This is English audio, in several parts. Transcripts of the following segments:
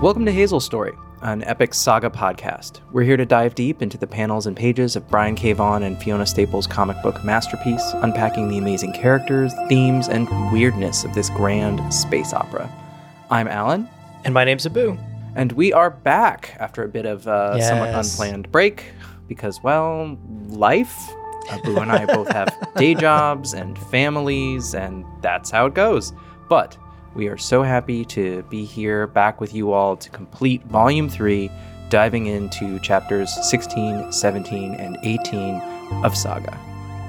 Welcome to Hazel Story, an epic saga podcast. We're here to dive deep into the panels and pages of Brian K. Vaughan and Fiona Staples' comic book masterpiece, unpacking the amazing characters, themes, and weirdness of this grand space opera. I'm Alan. And my name's Abu. And we are back after a bit of uh, Yes. somewhat unplanned break because, well, life. Abu and I both have day jobs and families, and that's how it goes. But we are so happy to be here back with you all to complete Volume 3, diving into chapters 16, 17, and 18 of Saga.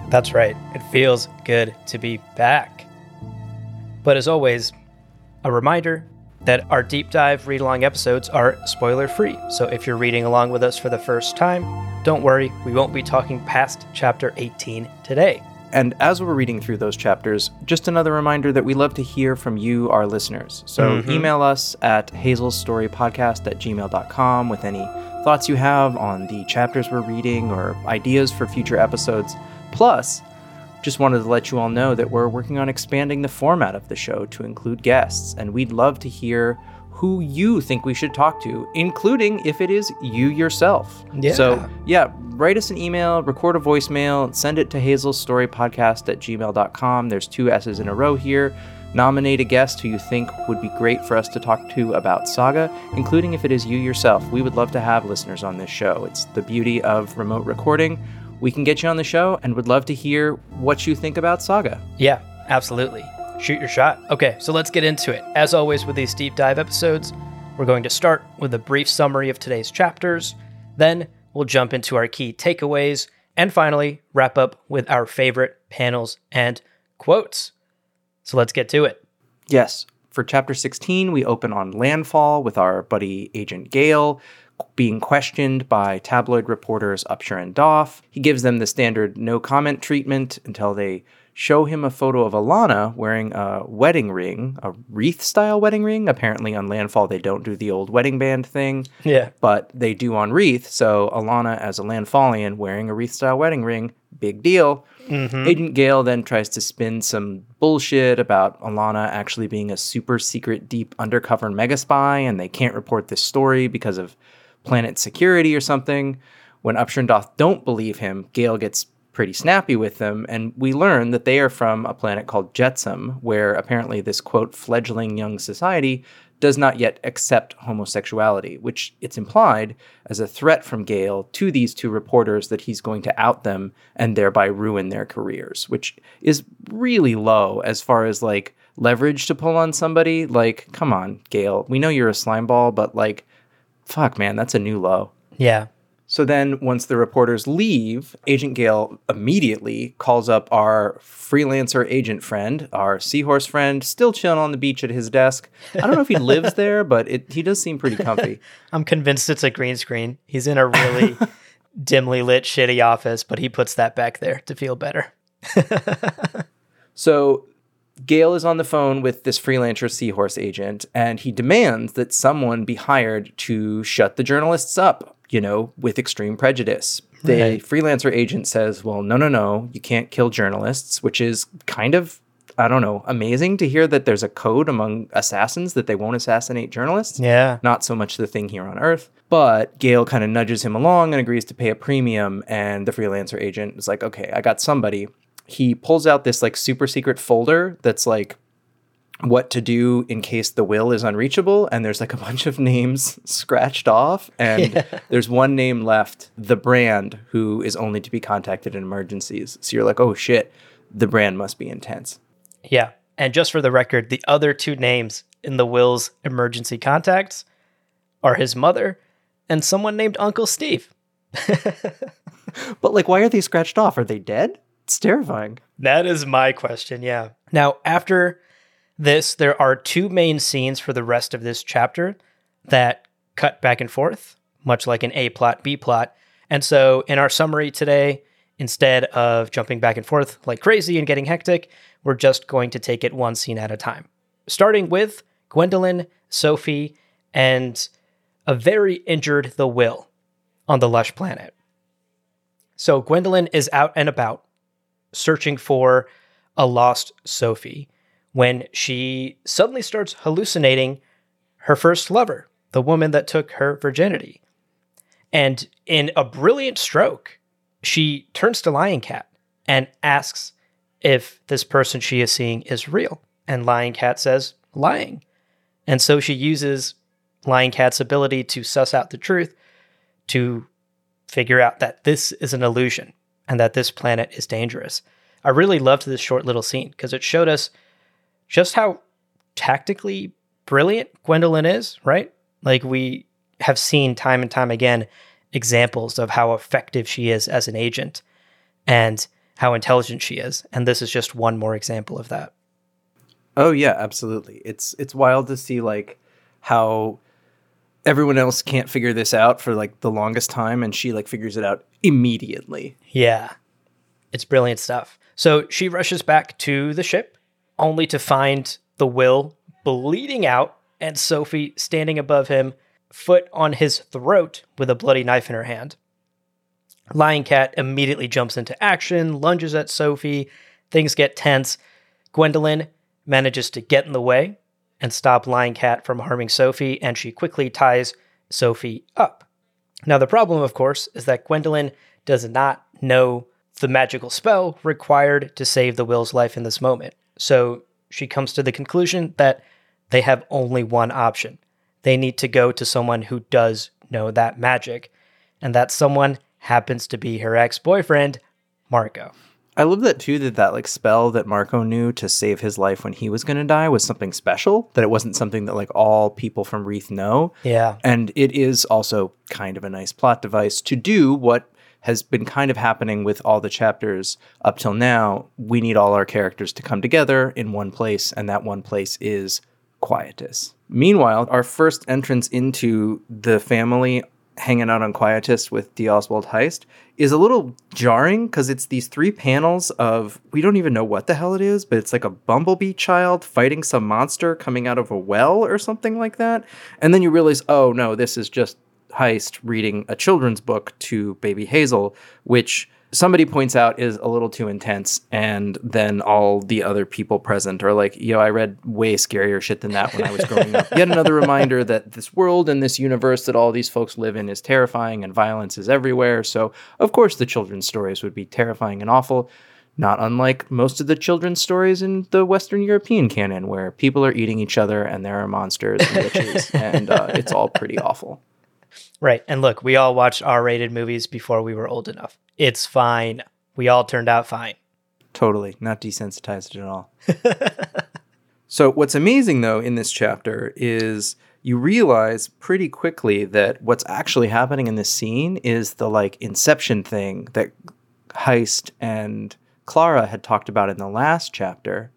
That's right. It feels good to be back. But as always, a reminder that our deep dive read along episodes are spoiler free. So if you're reading along with us for the first time, don't worry, we won't be talking past chapter 18 today. And as we're reading through those chapters, just another reminder that we love to hear from you, our listeners. So Mhm. email us at hazelstorypodcast at gmail.com with any thoughts you have on the chapters we're reading or ideas for future episodes. Plus, just wanted to let you all know that we're working on expanding the format of the show to include guests, and we'd love to hear who you think we should talk to, including if it is you yourself. Yeah. So, yeah, write us an email, record a voicemail, send it to hazelstorypodcast at gmail.com. There's two S's in a row here. Nominate a guest who you think would be great for us to talk to about Saga, including if it is you yourself. We would love to have listeners on this show. It's the beauty of remote recording. We can get you on the show and would love to hear what you think about Saga. Yeah, absolutely. Shoot your shot. Okay, so let's get into it. As always, with these deep dive episodes, we're going to start with a brief summary of today's chapters. Then we'll jump into our key takeaways. And finally, wrap up with our favorite panels and quotes. So let's get to it. Yes. For chapter 16, we open on landfall with our buddy Agent Gale being questioned by tabloid reporters Upsher and Doff. He gives them the standard no comment treatment until they show him a photo of Alana wearing a wedding ring, a wreath style wedding ring. Apparently, on landfall, they don't do the old wedding band thing Yeah. but they do on Wreath. So Alana, as a Landfallian, wearing a Wreath style wedding ring, big deal. Mm-hmm. Agent Gale then tries to spin some bullshit about Alana actually being a super secret, deep undercover mega spy, and they can't report this story because of planet security or something. When Upsher and Doff don't believe him, Gale gets pretty snappy with them, and we learn that they are from a planet called Jetsam, where apparently this quote fledgling young society does not yet accept homosexuality, which it's implied as a threat from Gale to these two reporters that he's going to out them and thereby ruin their careers, which is really low as far as like leverage to pull on somebody. Like, come on, Gale, we know you're a slime ball, but like, fuck, man, that's a new low. Yeah. So then, once the reporters leave, Agent Gale immediately calls up our freelancer agent friend, our seahorse friend, still chilling on the beach at his desk. I don't know if he lives there, but it, he does seem pretty comfy. I'm convinced it's a green screen. He's in a really dimly lit, shitty office, but he puts that back there to feel better. So Gale is on the phone with this freelancer seahorse agent, and he demands that someone be hired to shut the journalists up, you know, with extreme prejudice. The Right. freelancer agent says, Well, no, no, no, you can't kill journalists, which is kind of, I don't know, amazing to hear that there's a code among assassins that they won't assassinate journalists Yeah. not so much the thing here on Earth. But Gale kind of nudges him along and agrees to pay a premium. And the freelancer agent is like, okay, I got somebody. He pulls out this like super secret folder that's like what to do in case the will is unreachable. And there's like a bunch of names scratched off. And there's one name left, the brand, who is only to be contacted in emergencies. So you're like, oh shit, the brand must be intense. Yeah. And just for the record, the other two names in the Will's emergency contacts are his mother and someone named Uncle Steve. But like, why are they scratched off? Are they dead? It's terrifying. That is my question. Yeah. Now, after this, there are two main scenes for the rest of this chapter that cut back and forth, much like an A plot, B plot. And so, in our summary today, instead of jumping back and forth like crazy and getting hectic, we're just going to take it one scene at a time. Starting with Gwendolyn, Sophie, and a very injured The Will on the Lush planet. So, Gwendolyn is out and about searching for a lost Sophie when she suddenly starts hallucinating her first lover, the woman that took her virginity. And in a brilliant stroke, she turns to Lying Cat and asks if this person she is seeing is real. And Lying Cat says, lying. And so she uses Lying Cat's ability to suss out the truth to figure out that this is an illusion and that this planet is dangerous. I really loved this short little scene because it showed us just how tactically brilliant Gwendolyn is, right? Like we have seen time and time again examples of how effective she is as an agent and how intelligent she is. And this is just one more example of that. Oh yeah, absolutely. It's it's wild to see like how everyone else can't figure this out for like the longest time and she like figures it out immediately. Yeah. It's brilliant stuff. So she rushes back to the ship only to find the will bleeding out and Sophie standing above him, foot on his throat with a bloody knife in her hand. Lying Cat immediately jumps into action, lunges at Sophie. Things get tense. Gwendolyn manages to get in the way and stop Lying Cat from harming Sophie, and she quickly ties Sophie up. Now, the problem, of course, is that Gwendolyn does not know the magical spell required to save the Will's life in this moment. So she comes to the conclusion that they have only one option. They need to go to someone who does know that magic, and that someone happens to be her ex boyfriend, Marco. I love that too that that like spell that Marco knew to save his life when he was going to die was something special that it wasn't something that like all people from Wreath know. Yeah. And it is also kind of a nice plot device to do what has been kind of happening with all the chapters up till now. We need all our characters to come together in one place and that one place is Quietus. Meanwhile, our first entrance into the family hanging out on Quietus with D. Oswald Heist is a little jarring because it's these three panels of we don't even know what the hell it is, but it's like a bumblebee child fighting some monster coming out of a well or something like that. And then you realize, oh no, this is just Heist reading a children's book to baby Hazel, which somebody points out is a little too intense and then all the other people present are like yo i read way scarier shit than that when i was growing up yet another reminder that this world and this universe that all these folks live in is terrifying and violence is everywhere so of course the children's stories would be terrifying and awful not unlike most of the children's stories in the Western European canon, where people are eating each other and there are monsters and witches, and uh, it's all pretty awful. Right. And look, we all watched R rated movies before we were old enough. It's fine. We all turned out fine. Totally. Not desensitized at all. so, what's amazing though in this chapter is you realize pretty quickly that what's actually happening in this scene is the like inception thing that Heist and Klara had talked about in the last chapter,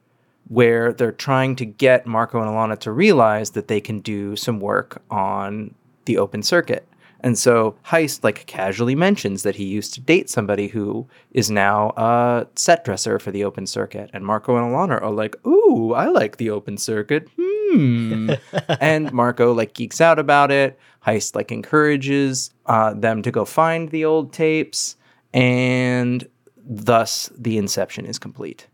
where they're trying to get Marco and Alana to realize that they can do some work on the open circuit. And so Heist like casually mentions that he used to date somebody who is now a set dresser for the open circuit. And Marco and Alana are like, ooh, I like the open circuit. Hmm. and Marco like geeks out about it. Heist like encourages uh, them to go find the old tapes. And thus the inception is complete.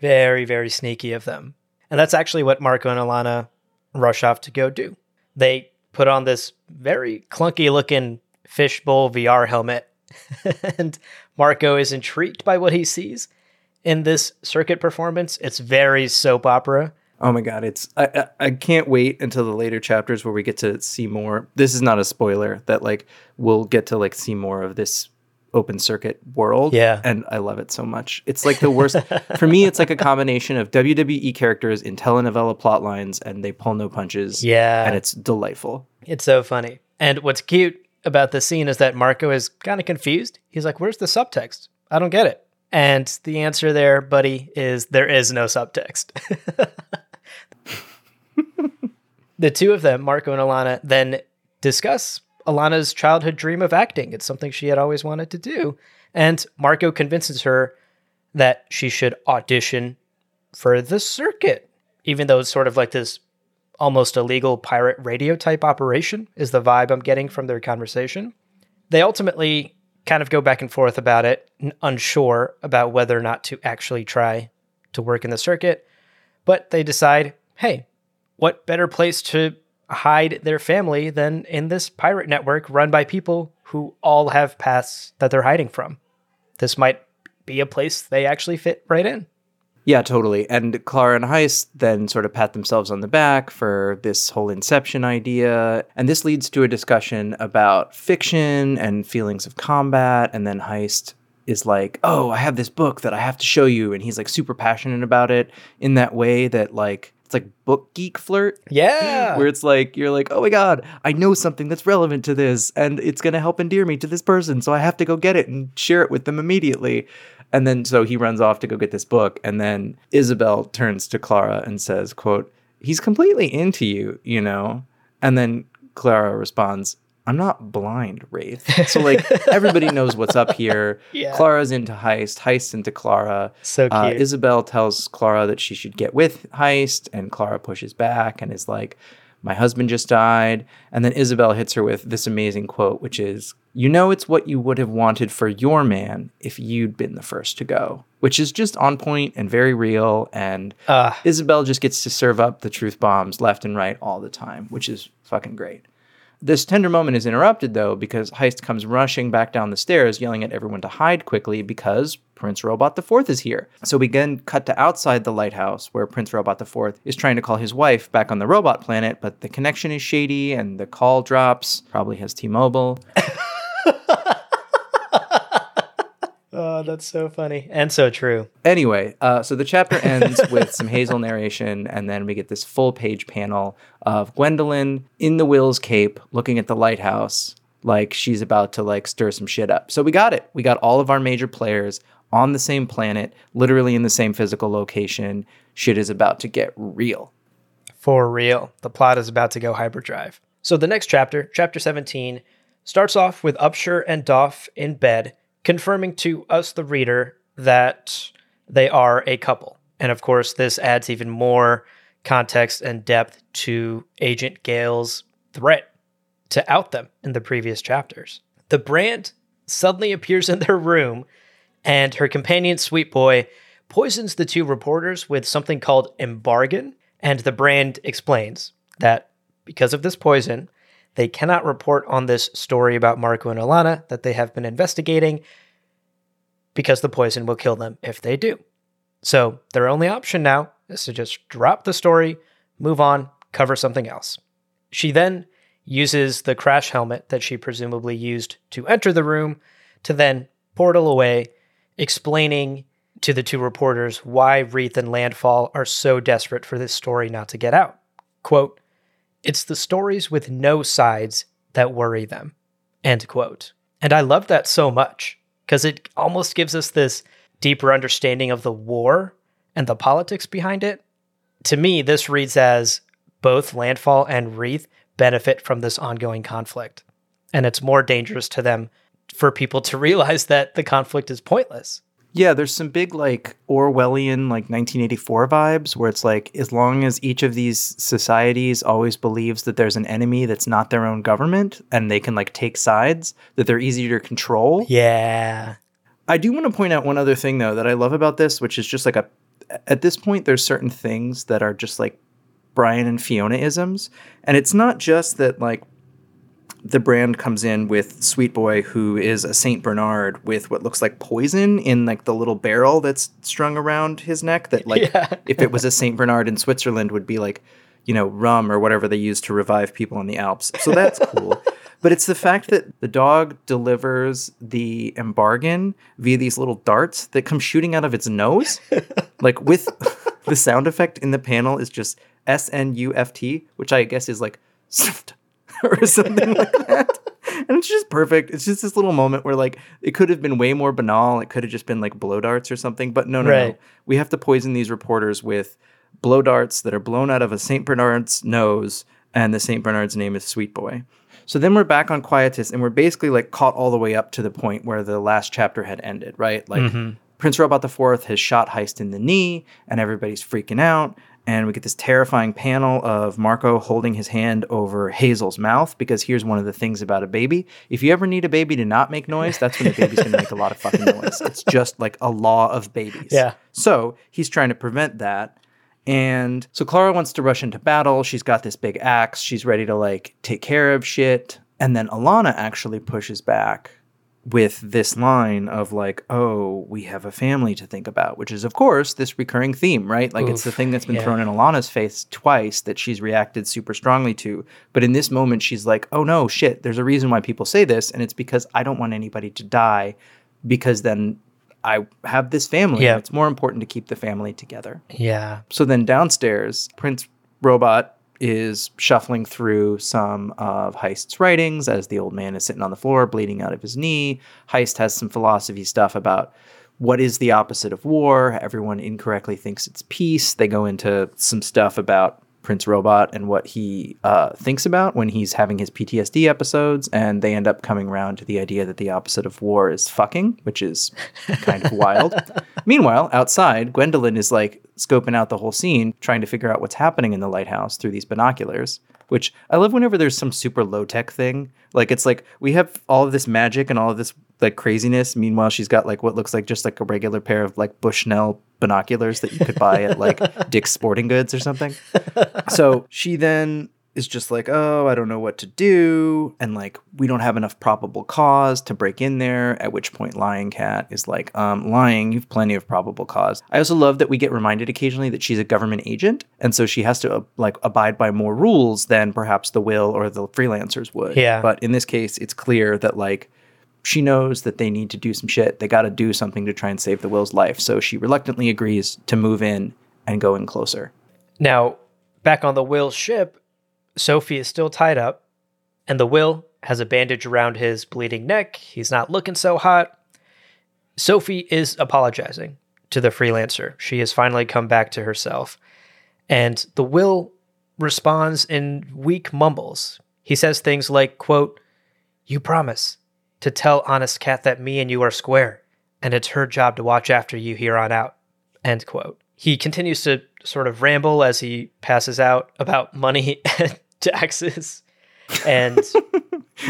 Very, very sneaky of them. And that's actually what Marco and Alana rush off to go do. They put on this very clunky looking fishbowl VR helmet. and Marco is intrigued by what he sees in this circuit performance. It's very soap opera. Oh my god, it's I, I, I can't wait until the later chapters where we get to see more. This is not a spoiler that like we'll get to like see more of this open circuit world. Yeah. And I love it so much. It's like the worst. For me, it's like a combination of WWE characters in telenovela plot lines and they pull no punches. Yeah. And it's delightful. It's so funny. And what's cute about this scene is that Marco is kind of confused. He's like, Where's the subtext? I don't get it. And the answer there, buddy, is there is no subtext. the two of them, Marco and Alana, then discuss Alana's childhood dream of acting. It's something she had always wanted to do. And Marco convinces her that she should audition for the circuit, even though it's sort of like this almost illegal pirate radio type operation, is the vibe I'm getting from their conversation. They ultimately kind of go back and forth about it, unsure about whether or not to actually try to work in the circuit. But they decide hey, what better place to hide their family than in this pirate network run by people who all have paths that they're hiding from. This might be a place they actually fit right in. Yeah, totally. And Klara and Heist then sort of pat themselves on the back for this whole inception idea. And this leads to a discussion about fiction and feelings of combat. And then Heist is like, Oh, I have this book that I have to show you. And he's like super passionate about it in that way that, like, it's like book geek flirt. Yeah. Where it's like, you're like, oh my God, I know something that's relevant to this and it's going to help endear me to this person. So I have to go get it and share it with them immediately. And then so he runs off to go get this book. And then Izabel turns to Klara and says, quote, he's completely into you, you know? And then Klara responds, I'm not blind, Wraith. So like everybody knows what's up here. Yeah. Klara's into Heist, Heist into Klara. So Uh, cute. Izabel tells Klara that she should get with Heist, and Klara pushes back and is like, My husband just died. And then Izabel hits her with this amazing quote, which is, You know, it's what you would have wanted for your man if you'd been the first to go, which is just on point and very real. And Uh, Izabel just gets to serve up the truth bombs left and right all the time, which is fucking great. This tender moment is interrupted though because Heist comes rushing back down the stairs, yelling at everyone to hide quickly because Prince Robot IV is here. So we again cut to outside the lighthouse where Prince Robot IV is trying to call his wife back on the robot planet, but the connection is shady and the call drops. Probably has T-Mobile. oh, that's so funny and so true. Anyway, uh, so the chapter ends with some Hazel narration, and then we get this full page panel of Gwendolyn in the Will's cape looking at the lighthouse like she's about to like stir some shit up. So we got it. We got all of our major players on the same planet, literally in the same physical location. Shit is about to get real. For real. The plot is about to go hyperdrive. So the next chapter, chapter 17, starts off with Upsher and Doff in bed, confirming to us, the reader, that they are a couple. And of course, this adds even more context and depth to Agent Gale's threat to out them in the previous chapters. The brand suddenly appears in their room, and her companion, Sweet Boy, poisons the two reporters with something called embargon. And the brand explains that because of this poison, they cannot report on this story about Marco and Alana that they have been investigating because the poison will kill them if they do. So their only option now is to just drop the story, move on, cover something else. She then uses the crash helmet that she presumably used to enter the room to then portal away, explaining to the two reporters why Wreath and Landfall are so desperate for this story not to get out. Quote, it's the stories with no sides that worry them. End quote. And I love that so much because it almost gives us this deeper understanding of the war and the politics behind it. To me, this reads as both Landfall and Wreath benefit from this ongoing conflict. And it's more dangerous to them for people to realize that the conflict is pointless. Yeah, there's some big like Orwellian like 1984 vibes where it's like as long as each of these societies always believes that there's an enemy that's not their own government and they can like take sides, that they're easier to control. Yeah. I do want to point out one other thing though that I love about this, which is just like a at this point there's certain things that are just like Brian and Fiona isms. And it's not just that like the brand comes in with Sweet Boy, who is a Saint Bernard with what looks like poison in like the little barrel that's strung around his neck. That like Yeah. if it was a Saint Bernard in Switzerland would be like, you know, rum or whatever they use to revive people in the Alps. So that's cool. But it's the fact that the dog delivers the embargon via these little darts that come shooting out of its nose. like with the sound effect in the panel is just S N U F T, which I guess is like or something like that. And it's just perfect. It's just this little moment where like it could have been way more banal. It could have just been like blow darts or something. But no, no, no. Right. We have to poison these reporters with blow darts that are blown out of a St. Bernard's nose, and the St. Bernard's name is Sweet Boy. So then we're back on Quietus, and we're basically like caught all the way up to the point where the last chapter had ended, right? Like mm-hmm. Prince Robot IV has shot Heist in the knee, and everybody's freaking out. And we get this terrifying panel of Marco holding his hand over Hazel's mouth because here's one of the things about a baby. If you ever need a baby to not make noise, that's when the baby's going to make a lot of fucking noise. It's just like a law of babies. Yeah. So he's trying to prevent that. And so Klara wants to rush into battle. She's got this big axe. She's ready to like take care of shit. And then Alana actually pushes back with this line of like, oh, we have a family to think about, which is, of course, this recurring theme, right? Like, it's the thing that's been yeah. thrown in Alana's face twice that she's reacted super strongly to. But in this moment, she's like, oh no, shit, there's a reason why people say this. And it's because I don't want anybody to die because then I have this family. Yeah. It's more important to keep the family together. Yeah. So then downstairs, Prince Robot is shuffling through some of Heist's writings as the old man is sitting on the floor, bleeding out of his knee. Heist has some philosophy stuff about what is the opposite of war. Everyone incorrectly thinks it's peace. They go into some stuff about Prince Robot and what he uh, thinks about when he's having his PTSD episodes, and they end up coming around to the idea that the opposite of war is fucking, which is kind of wild. Meanwhile, outside, Gwendolyn is like scoping out the whole scene, trying to figure out what's happening in the lighthouse through these binoculars. Which I love whenever there's some super low tech thing. Like it's like we have all of this magic and all of this like craziness. Meanwhile, she's got like what looks like just like a regular pair of like Bushnell binoculars that you could buy at like Dick's Sporting Goods or something. So she then is just like, oh, I don't know what to do. And like, we don't have enough probable cause to break in there. At which point, Lying Cat is like, um, lying, you've plenty of probable cause. I also love that we get reminded occasionally that she's a government agent. And so she has to uh, like abide by more rules than perhaps the will or the freelancers would. Yeah. But in this case, it's clear that like, she knows that they need to do some shit. They got to do something to try and save the Will's life. So she reluctantly agrees to move in and go in closer. Now, back on the Will ship, Sophie is still tied up, and the Will has a bandage around his bleeding neck. He's not looking so hot. Sophie is apologizing to the freelancer. She has finally come back to herself. And the Will responds in weak mumbles. He says things like, quote, You promise to tell Honest Cat that me and you are square, and it's her job to watch after you here on out. End quote. He continues to sort of ramble as he passes out about money and taxes. And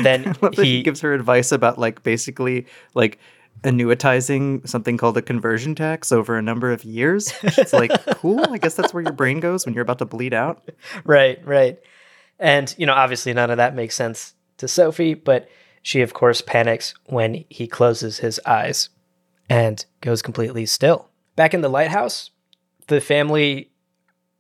then he he gives her advice about like basically like annuitizing something called a conversion tax over a number of years. It's like cool. I guess that's where your brain goes when you're about to bleed out. right, right. And, you know, obviously none of that makes sense to Sophie, but she, of course, panics when he closes his eyes and goes completely still. Back in the lighthouse, the family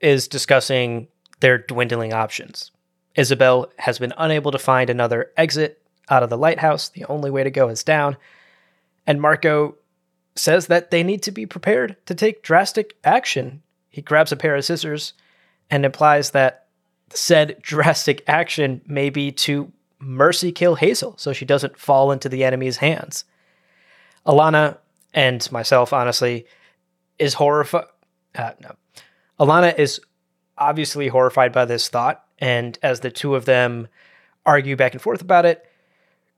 is discussing their dwindling options. Izabel has been unable to find another exit out of the lighthouse. The only way to go is down. And Marco says that they need to be prepared to take drastic action. He grabs a pair of scissors and implies that said drastic action may be to mercy kill Hazel so she doesn't fall into the enemy's hands. Alana and myself, honestly, is horrified. Uh, no. Alana is obviously horrified by this thought, and as the two of them argue back and forth about it,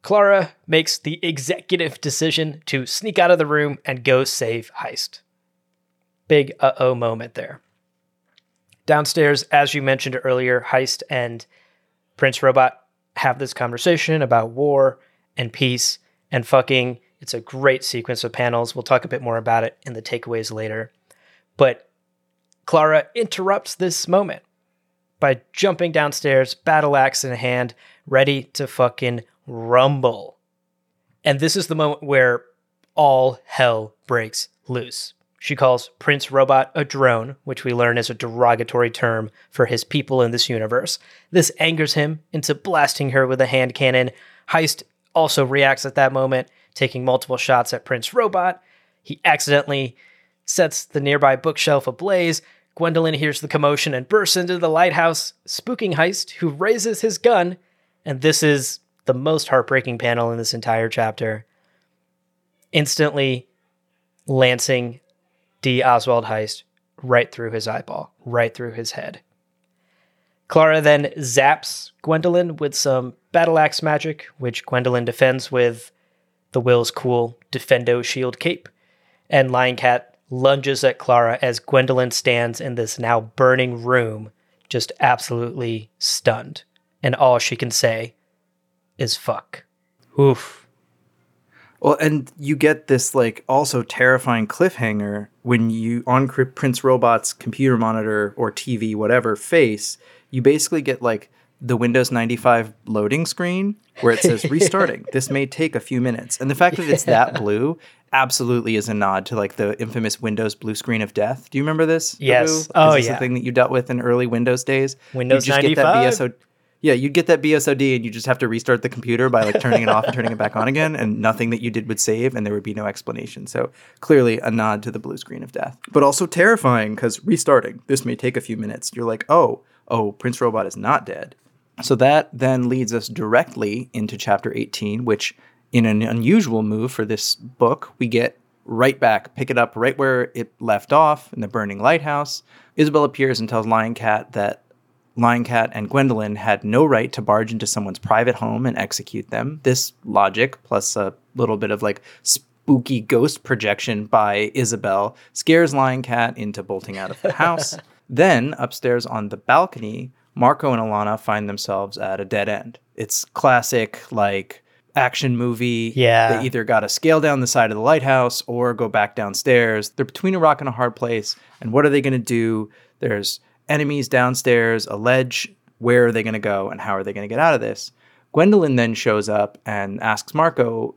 Klara makes the executive decision to sneak out of the room and go save Heist. Big uh oh moment there. Downstairs, as you mentioned earlier, Heist and Prince Robot have this conversation about war and peace and fucking. It's a great sequence of panels. We'll talk a bit more about it in the takeaways later. But Klara interrupts this moment by jumping downstairs, battle axe in hand, ready to fucking rumble. And this is the moment where all hell breaks loose. She calls Prince Robot a drone, which we learn is a derogatory term for his people in this universe. This angers him into blasting her with a hand cannon. Heist also reacts at that moment, taking multiple shots at Prince Robot. He accidentally sets the nearby bookshelf ablaze. Gwendolyn hears the commotion and bursts into the lighthouse, spooking Heist, who raises his gun. And this is the most heartbreaking panel in this entire chapter. Instantly lancing D. Oswald Heist right through his eyeball, right through his head. Klara then zaps Gwendolyn with some battle axe magic, which Gwendolyn defends with the Will's cool Defendo shield cape. And Lying Cat lunges at Klara as Gwendolyn stands in this now burning room, just absolutely stunned. And all she can say is fuck. Oof. Well, and you get this like also terrifying cliffhanger when you on Prince Robot's computer monitor or TV, whatever face, you basically get like the Windows 95 loading screen where it says restarting. this may take a few minutes. And the fact that it's that blue absolutely is a nod to like the infamous Windows blue screen of death. Do you remember this? Yes. Babu? Oh, is Oh, this yeah. the thing that you dealt with in early Windows days? Windows you just get that 95? BSO yeah, you'd get that BSOD and you just have to restart the computer by like turning it off and turning it back on again, and nothing that you did would save, and there would be no explanation. So clearly a nod to the blue screen of death, but also terrifying because restarting this may take a few minutes. You're like, oh, oh, Prince Robot is not dead. So that then leads us directly into chapter 18, which, in an unusual move for this book, we get right back, pick it up right where it left off in the burning lighthouse. Izabel appears and tells Lying Cat that Lying Cat and Gwendolyn had no right to barge into someone's private home and execute them. This logic, plus a little bit of like spooky ghost projection by Izabel, scares Lying Cat into bolting out of the house. then, upstairs on the balcony, Marco and Alana find themselves at a dead end. It's classic, like, action movie. Yeah. They either got to scale down the side of the lighthouse or go back downstairs. They're between a rock and a hard place. And what are they going to do? There's enemies downstairs, a ledge. Where are they going to go and how are they going to get out of this? Gwendolyn then shows up and asks Marco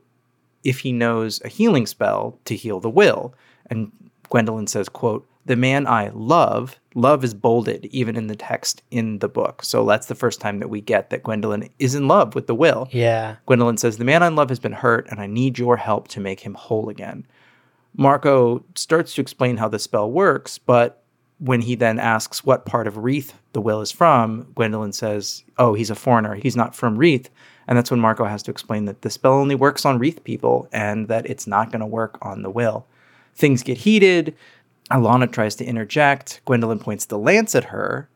if he knows a healing spell to heal the will. And Gwendolyn says, quote, the man I love, love is bolded even in the text in the book. So that's the first time that we get that Gwendolyn is in love with the will. Yeah. Gwendolyn says, The man I love has been hurt, and I need your help to make him whole again. Marco starts to explain how the spell works, but when he then asks what part of Wreath the will is from, Gwendolyn says, Oh, he's a foreigner. He's not from Wreath. And that's when Marco has to explain that the spell only works on Wreath people and that it's not going to work on the will. Things get heated. Alana tries to interject. Gwendolyn points the lance at her.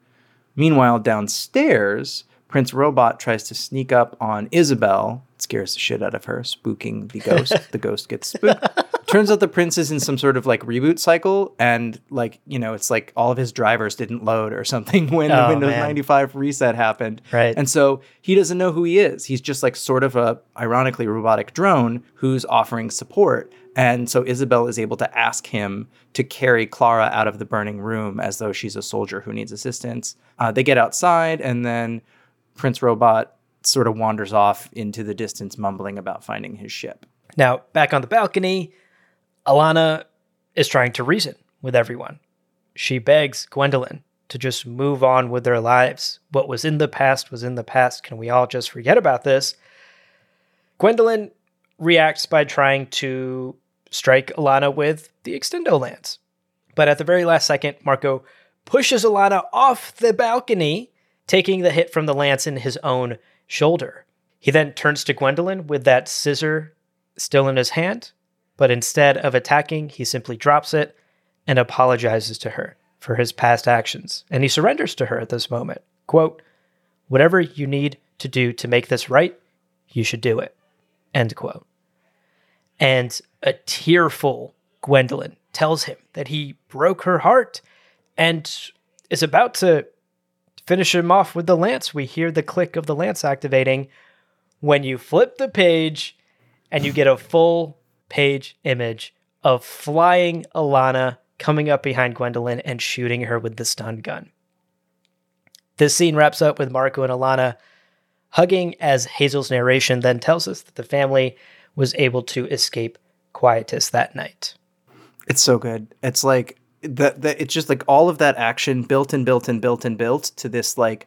Meanwhile, downstairs, Prince Robot tries to sneak up on Izabel. It scares the shit out of her, spooking the ghost. the ghost gets spooked. Turns out the prince is in some sort of like reboot cycle, and like, you know, it's like all of his drivers didn't load or something when the Oh, Windows man. 95 reset happened. Right. And so he doesn't know who he is. He's just like sort of a, ironically, robotic drone who's offering support. And so Izabel is able to ask him to carry Klara out of the burning room as though she's a soldier who needs assistance. Uh, they get outside, and then Prince Robot sort of wanders off into the distance, mumbling about finding his ship. Now, back on the balcony, Alana is trying to reason with everyone. She begs Gwendolyn to just move on with their lives. What was in the past was in the past. Can we all just forget about this? Gwendolyn reacts by trying to strike Alana with the extendo lance. But at the very last second, Marco pushes Alana off the balcony, taking the hit from the lance in his own shoulder. He then turns to Gwendolyn with that scissor still in his hand, but instead of attacking, he simply drops it and apologizes to her for his past actions. And he surrenders to her at this moment. Quote, Whatever you need to do to make this right, you should do it. End quote. And a tearful Gwendolyn tells him that he broke her heart and is about to finish him off with the lance. We hear the click of the lance activating when you flip the page and you get a full page image of flying Alana coming up behind Gwendolyn and shooting her with the stun gun. This scene wraps up with Marco and Alana hugging as Hazel's narration then tells us that the family was able to escape quietus that night. It's so good. It's like that. it's just like all of that action built and built and built and built to this like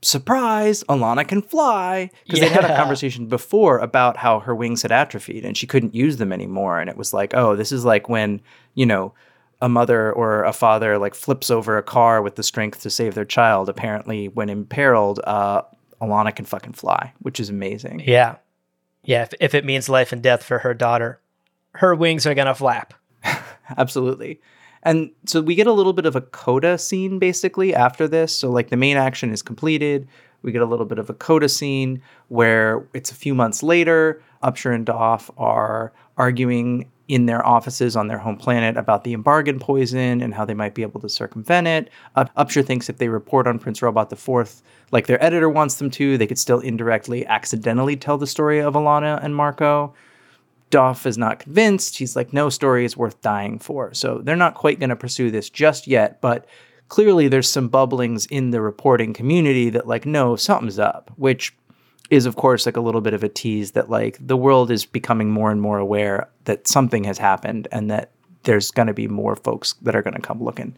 surprise. Alana can fly because they had a conversation before about how her wings had atrophied and she couldn't use them anymore. And it was like, oh, this is like when you know a mother or a father like flips over a car with the strength to save their child. Apparently, when imperiled, uh, Alana can fucking fly, which is amazing. Yeah. Yeah, if, if it means life and death for her daughter, her wings are going to flap. Absolutely. And so we get a little bit of a coda scene basically after this. So like the main action is completed. We get a little bit of a coda scene where it's a few months later. Upsher and Doff are arguing in their offices on their home planet about the embargoed poison and how they might be able to circumvent it. Up- Upsher thinks if they report on Prince Robot Fourth, like their editor wants them to, they could still indirectly, accidentally tell the story of Alana and Marco Doff is not convinced. He's like, no story is worth dying for. So they're not quite going to pursue this just yet, but clearly there's some bubblings in the reporting community that, like, no, something's up, which is, of course, like a little bit of a tease that, like, the world is becoming more and more aware that something has happened and that there's going to be more folks that are going to come looking.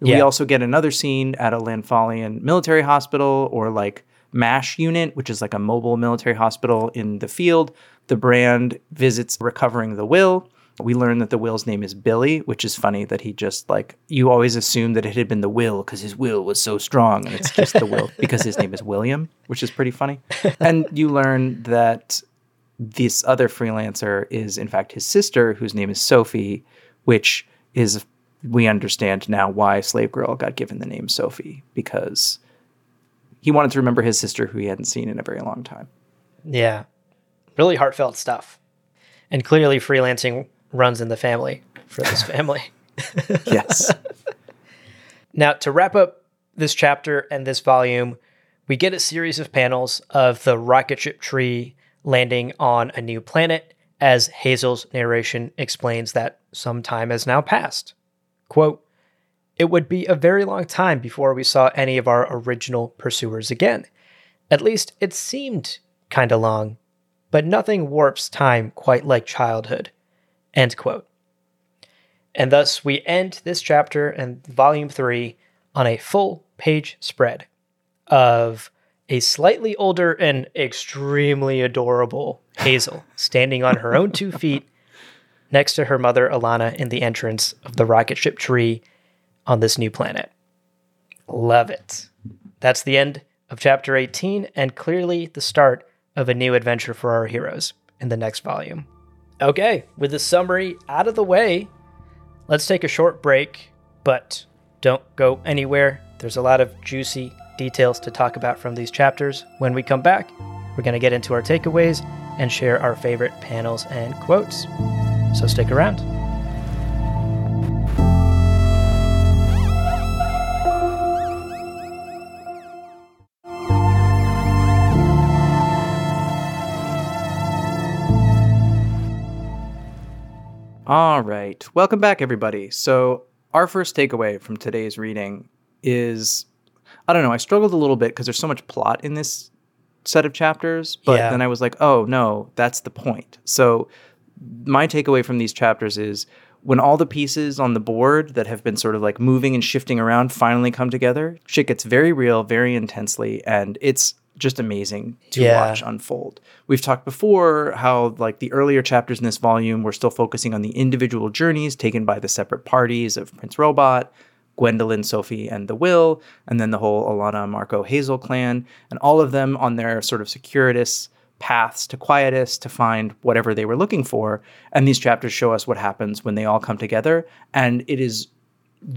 Yeah. We also get another scene at a Landfallian military hospital or like MASH unit, which is like a mobile military hospital in the field. The brand visits recovering the will. We learn that the will's name is Billy, which is funny that he just like you always assume that it had been the will because his will was so strong, and it's just the will because his name is William, which is pretty funny. And you learn that this other freelancer is in fact his sister, whose name is Sophie, which is we understand now why Slave Girl got given the name Sophie because he wanted to remember his sister who he hadn't seen in a very long time. Yeah. Really heartfelt stuff. And clearly freelancing runs in the family for this family. Yes. Now, to wrap up this chapter and this volume, we get a series of panels of the rocket ship tree landing on a new planet as Hazel's narration explains that some time has now passed. Quote, it would be a very long time before we saw any of our original pursuers again. At least it seemed kinda long, but nothing warps time quite like childhood. End quote. And thus we end this chapter and volume three on a full page spread of a slightly older and extremely adorable Hazel standing on her own two feet next to her mother Alana in the entrance of the rocket ship tree on this new planet. Love it. That's the end of chapter 18 and clearly the start of a new adventure for our heroes in the next volume. Okay, with the summary out of the way, let's take a short break, but don't go anywhere. There's a lot of juicy details to talk about from these chapters. When we come back, we're going to get into our takeaways and share our favorite panels and quotes. So stick around. All right. Welcome back, everybody. So, our first takeaway from today's reading is I don't know, I struggled a little bit because there's so much plot in this set of chapters, but Yeah. then I was like, oh, no, that's the point. So, my takeaway from these chapters is when all the pieces on the board that have been sort of like moving and shifting around finally come together, shit gets very real, very intensely, and it's just amazing to Yeah. watch unfold. We've talked before how like the earlier chapters in this volume were still focusing on the individual journeys taken by the separate parties of Prince Robot, Gwendolyn, Sophie, and the Will, and then the whole Alana, Marco, Hazel clan, and all of them on their sort of circuitous paths to Quietus to find whatever they were looking for. And these chapters show us what happens when they all come together, and it is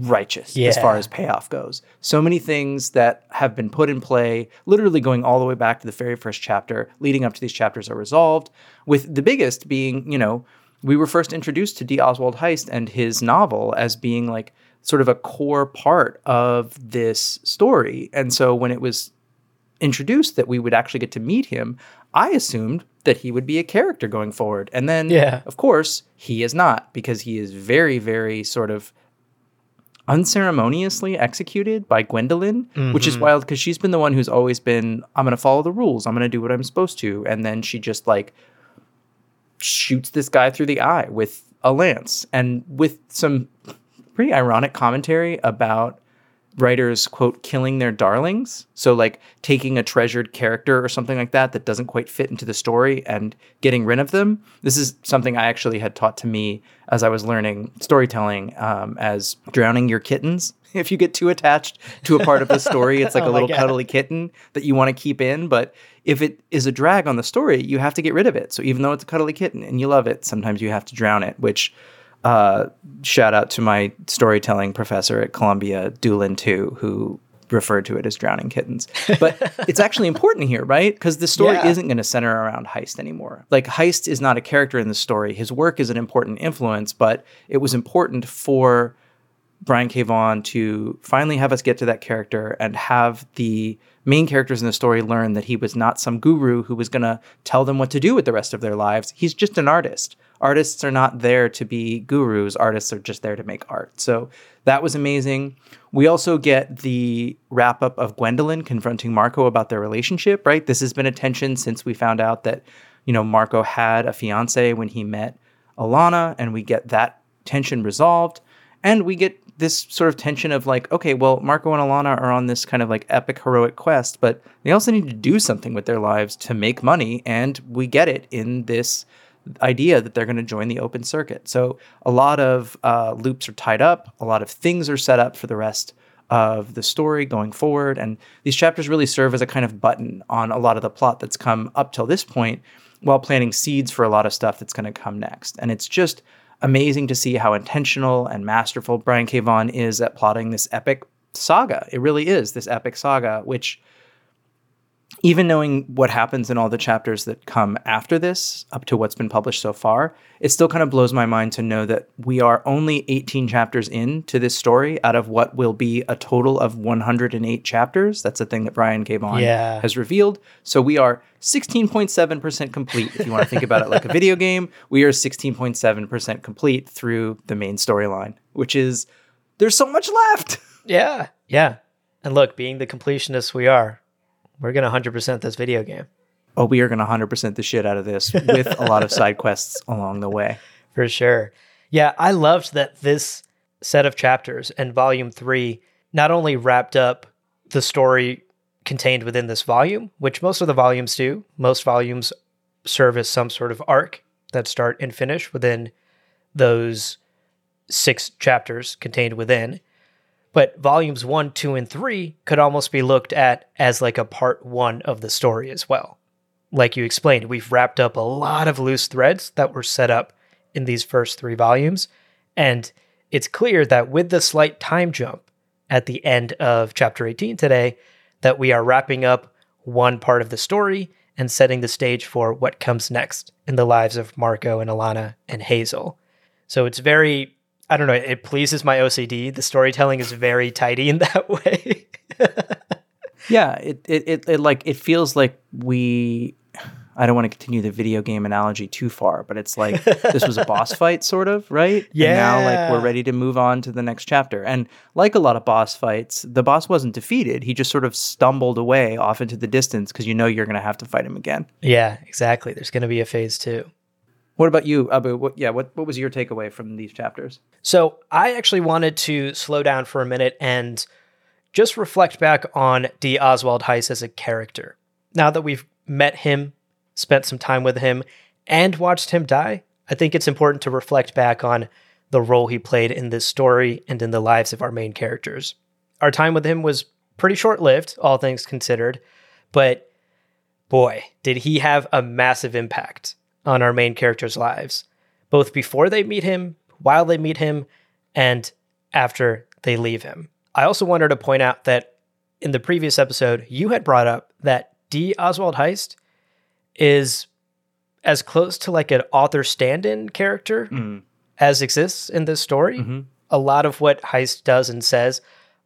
righteous as far as payoff goes. So many things that have been put in play, literally going all the way back to the very first chapter, leading up to these chapters are resolved. With the biggest being, you know, we were first introduced to D. Oswald Heist and his novel as being like sort of a core part of this story. And so when it was introduced that we would actually get to meet him, I assumed that he would be a character going forward. And then, Yeah. of course, he is not because he is very, very sort of unceremoniously executed by Gwendolyn, which is mm-hmm. wild because she's been the one who's always been, I'm going to follow the rules. I'm going to do what I'm supposed to. And then she just like shoots this guy through the eye with a lance and with some pretty ironic commentary about writers quote killing their darlings. So like taking a treasured character or something like that that doesn't quite fit into the story and getting rid of them. This is something i actually had taught to me as i was learning storytelling um, as drowning your kittens. If you get too attached to a part of the story it's like Oh a little cuddly kitten that you want to keep in but if it is a drag on the story you have to get rid of it. So even though it's a cuddly kitten and you love it sometimes you have to drown it which uh, shout out to my storytelling professor at Columbia, Doolin too, who referred to it as drowning kittens. But it's actually important here, right? Because the story Yeah. isn't going to center around Heist anymore. Like Heist is not a character in the story. His work is an important influence, but it was important for Brian K. Vaughan to finally have us get to that character and have the main characters in the story learn that he was not some guru who was going to tell them what to do with the rest of their lives. He's just an artist. Artists are not there to be gurus, artists are just there to make art. So that was amazing. We also get the wrap up of Gwendolyn confronting Marco about their relationship, right? This has been a tension since we found out that, you know, Marco had a fiance when he met Alana, and we get that tension resolved. And we get this sort of tension of like, okay, well, Marco and Alana are on this kind of like epic heroic quest, but they also need to do something with their lives to make money, and we get it in this idea that they're going to join the open circuit. So a lot of uh, loops are tied up, a lot of things are set up for the rest of the story going forward, and these chapters really serve as a kind of button on a lot of the plot that's come up till this point, while planting seeds for a lot of stuff that's going to come next. And it's just amazing to see how intentional and masterful Brian K. Vaughan is at plotting this epic saga. It really is this epic saga, which even knowing what happens in all the chapters that come after this, up to what's been published so far, it still kind of blows my mind to know that we are only 18 chapters in to this story out of what will be a total of 108 chapters. That's a thing that Brian K. Vaughan Yeah. has revealed. So we are 16.7% complete. If you want to think about it like a video game, we are 16.7% complete through the main storyline, which is there's so much left. Yeah. Yeah. And look, being the completionists we are, we're going to 100% this video game Oh, we are going to 100% the shit out of this with a lot of side quests along the way. for sure. Yeah. I loved that this set of chapters and volume three not only wrapped up the story contained within this volume, which most of the volumes do, most volumes serve as some sort of arc that start and finish within those six chapters contained within. But volumes one, two, and three could almost be looked at as like a part one of the story as well. Like you explained, we've wrapped up a lot of loose threads that were set up in these first three volumes. And it's clear that with the slight time jump at the end of chapter 18 today, that we are wrapping up one part of the story and setting the stage for what comes next in the lives of Marko and Alana and Hazel. So it's very, I don't know, it pleases my OCD. The storytelling is very tidy in that way. Yeah, it, it, it, it like it feels like we I don't want to continue the video game analogy too far, but it's like this was a boss fight sort of, right? Yeah. And now like we're ready to move on to the next chapter. And like a lot of boss fights, the boss wasn't defeated. He just sort of stumbled away off into the distance because you know you're going to have to fight him again. yeah, exactly. There's going to be a phase two. What about you, Abu? What, yeah, what, what was your takeaway from these chapters? So I actually wanted to slow down for a minute and just reflect back on D. Oswald Heist as a character. Now that we've met him, spent some time with him, and watched him die, I think it's important to reflect back on the role he played in this story and in the lives of our main characters. Our time with him was pretty short lived, all things considered, but boy, did he have a massive impact on our main characters' lives, both before they meet him, while they meet him, and after they leave him. I also wanted to point out that in the previous episode, you had brought up that D. Oswald Heist is as close to like an author stand in character Mm. as exists in this story. Mhm. A lot of what Heist does and says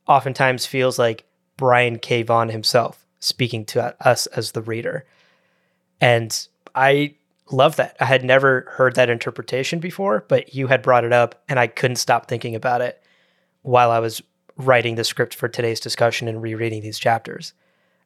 oftentimes feels like Brian K. Vaughan himself speaking to us as the reader. And I love that. I had never heard that interpretation before, but you had brought it up and I couldn't stop thinking about it while I was writing the script for today's discussion and rereading these chapters.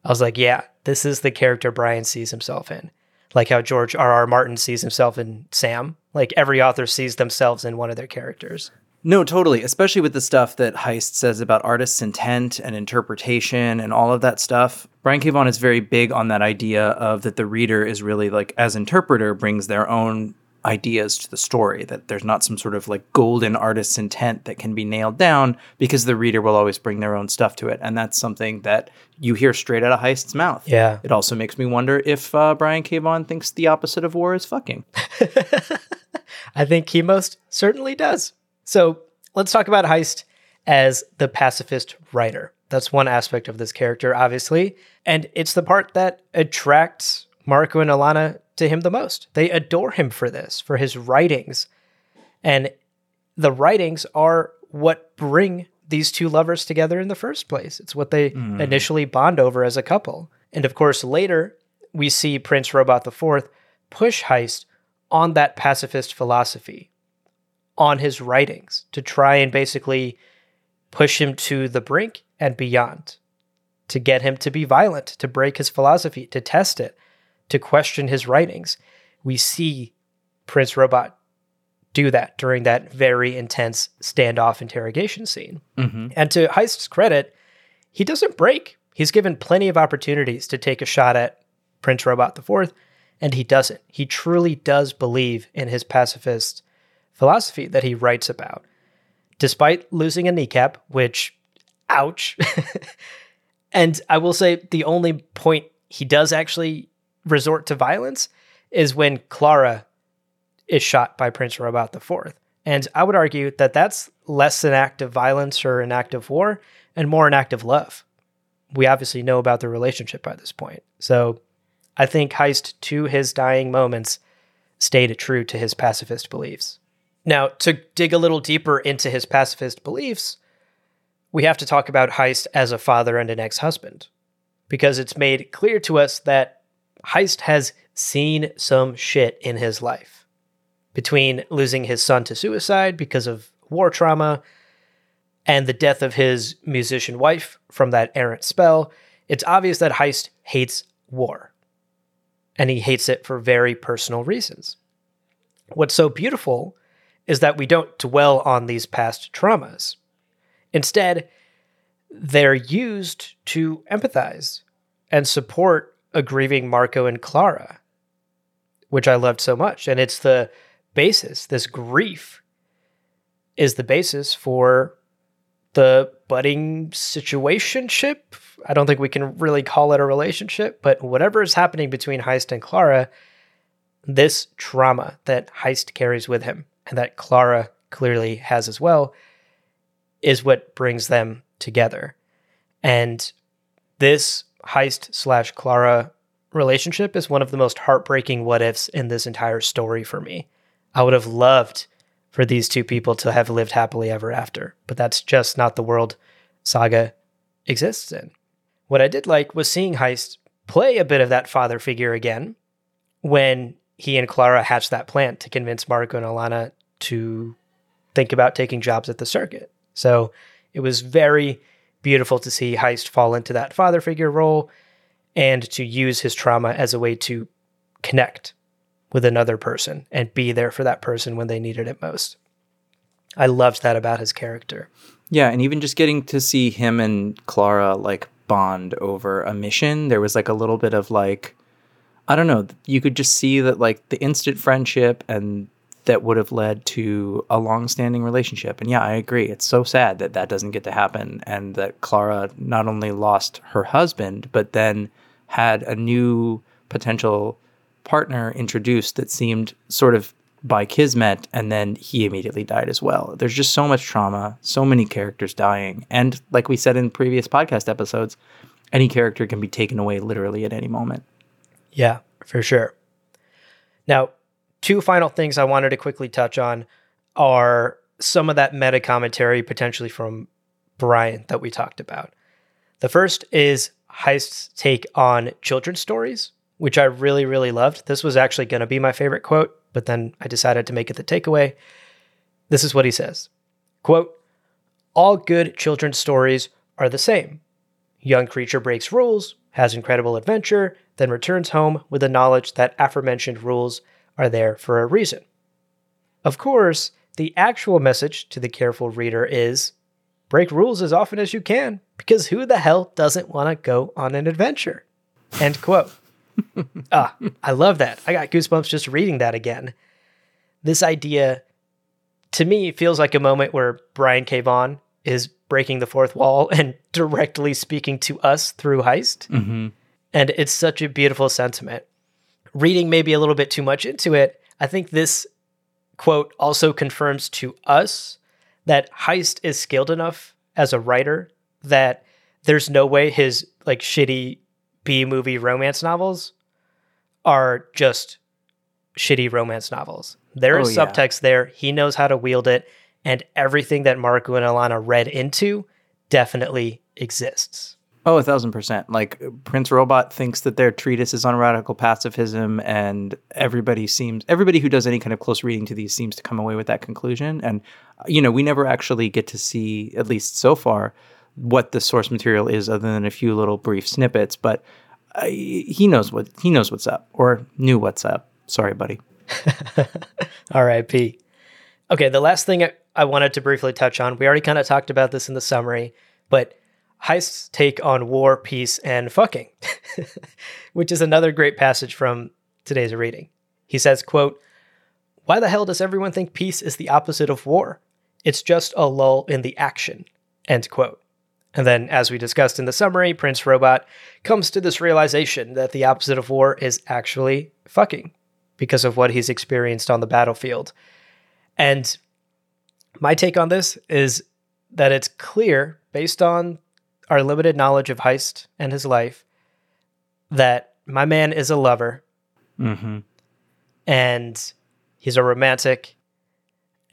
I was like, yeah, this is the character Brian sees himself in. Like how George R. R. Martin sees himself in Sam. Like every author sees themselves in one of their characters. No, totally. Especially with the stuff that Heist says about artists' intent and interpretation and all of that stuff. Brian K. Vaughan is very big on that idea of that the reader is really like, as interpreter, brings their own ideas to the story. That there's not some sort of like golden artist's intent that can be nailed down because the reader will always bring their own stuff to it. And that's something that you hear straight out of Heist's mouth. Yeah. It also makes me wonder if uh, Brian K. Vaughan thinks the opposite of war is fucking. I think he most certainly does. So let's talk about Heist as the pacifist writer. That's one aspect of this character, obviously. And it's the part that attracts Marko and Alana to him the most. They adore him for this, for his writings. And the writings are what bring these two lovers together in the first place. It's what they hmm. initially bond over as a couple. And of course, later we see Prince Robot IV push Heist on that pacifist philosophy, on his writings, to try and basically push him to the brink and beyond, to get him to be violent, to break his philosophy, to test it, to question his writings. We see Prince Robot do that during that very intense standoff interrogation scene. Mm-hmm. And to Heist's credit, he doesn't break. He's given plenty of opportunities to take a shot at Prince Robot IV, and he doesn't. He truly does believe in his pacifist philosophy that he writes about. Despite losing a kneecap, which, ouch. and I will say the only point he does actually resort to violence is when Klara is shot by Prince Robot IV. And I would argue that that's less an act of violence or an act of war and more an act of love. We obviously know about the relationship by this point. So I think Heist, to his dying moments, stayed true to his pacifist beliefs. Now, to dig a little deeper into his pacifist beliefs, we have to talk about Heist as a father and an ex husband, because it's made clear to us that Heist has seen some shit in his life. Between losing his son to suicide because of war trauma and the death of his musician wife from that errant spell, it's obvious that Heist hates war. And he hates it for very personal reasons. What's so beautiful is that we don't dwell on these past traumas. Instead, they're used to empathize and support a grieving Marko and Klara, which I loved so much. And it's the basis, this grief is the basis for the budding situationship. I don't think we can really call it a relationship, but whatever is happening between Heist and Klara, this trauma that Heist carries with him and that Klara clearly has as well is what brings them together. And this Heist slash Klara relationship is one of the most heartbreaking what ifs in this entire story for me. I would have loved for these two people to have lived happily ever after, but that's just not the world Saga exists in. What I did like was seeing Heist play a bit of that father figure again when he and Klara hatched that plan to convince Marko and Alana to think about taking jobs at the circuit. So it was very beautiful to see Heist fall into that father figure role and to use his trauma as a way to connect with another person and be there for that person when they needed it most. I loved that about his character. Yeah, and even just getting to see him and Klara like bond over a mission, there was like a little bit of like I don't know, you could just see that like the instant friendship and that would have led to a long-standing relationship. And yeah, I agree. It's so sad that that doesn't get to happen and that Klara not only lost her husband but then had a new potential partner introduced that seemed sort of by kismet and then he immediately died as well. There's just so much trauma, so many characters dying. And like we said in previous podcast episodes, any character can be taken away literally at any moment. Yeah, for sure. Now, two final things I wanted to quickly touch on are some of that meta commentary potentially from Brian that we talked about. The first is Heist's take on children's stories, which I really, really loved. This was actually going to be my favorite quote, but then I decided to make it the takeaway. This is what he says quote, All good children's stories are the same. Young creature breaks rules, has incredible adventure, then returns home with the knowledge that aforementioned rules are there for a reason. Of course, the actual message to the careful reader is break rules as often as you can, because who the hell doesn't want to go on an adventure? End quote. ah, I love that. I got goosebumps just reading that again. This idea, to me, feels like a moment where Brian K. Vaughan is breaking the fourth wall and directly speaking to us through Heist. Mm-hmm. And it's such a beautiful sentiment. Reading maybe a little bit too much into it, I think this quote also confirms to us that Heist is skilled enough as a writer that there's no way his like shitty B movie romance novels are just shitty romance novels. There is Oh, yeah. subtext there. He knows how to wield it. and everything that Marko and Alana read into definitely exists. Oh, a thousand percent. Like Prince Robot thinks that their treatise is on radical pacifism, and everybody seems everybody who does any kind of close reading to these seems to come away with that conclusion. And you know, we never actually get to see, at least so far, what the source material is, other than a few little brief snippets. But uh, he knows what he knows what's up, or knew what's up. Sorry, buddy. R.I.P. Okay, the last thing I, I wanted to briefly touch on, we already kind of talked about this in the summary, but Heist's take on war, peace, and fucking, which is another great passage from today's reading. He says, quote, Why the hell does everyone think peace is the opposite of war? It's just a lull in the action, end quote. And then, as we discussed in the summary, Prince Robot comes to this realization that the opposite of war is actually fucking because of what he's experienced on the battlefield. And my take on this is that it's clear, based on our limited knowledge of Heist and his life, that my man is a lover. Mm-hmm. And he's a romantic.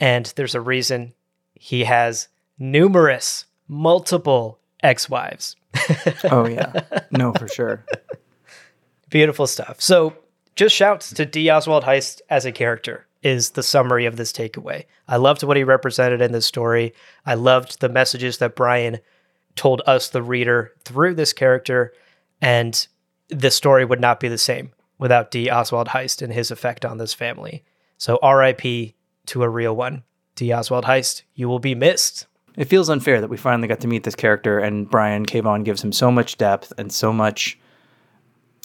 And there's a reason he has numerous, multiple ex wives. oh, yeah. No, for sure. Beautiful stuff. So, just shouts to D. Oswald Heist as a character is the summary of this takeaway. I loved what he represented in this story. I loved the messages that Brian told us, the reader, through this character. And the story would not be the same without D. Oswald Heist and his effect on this family. So RIP to a real one. D. Oswald Heist, you will be missed. It feels unfair that we finally got to meet this character and Brian K. Gives him so much depth and so much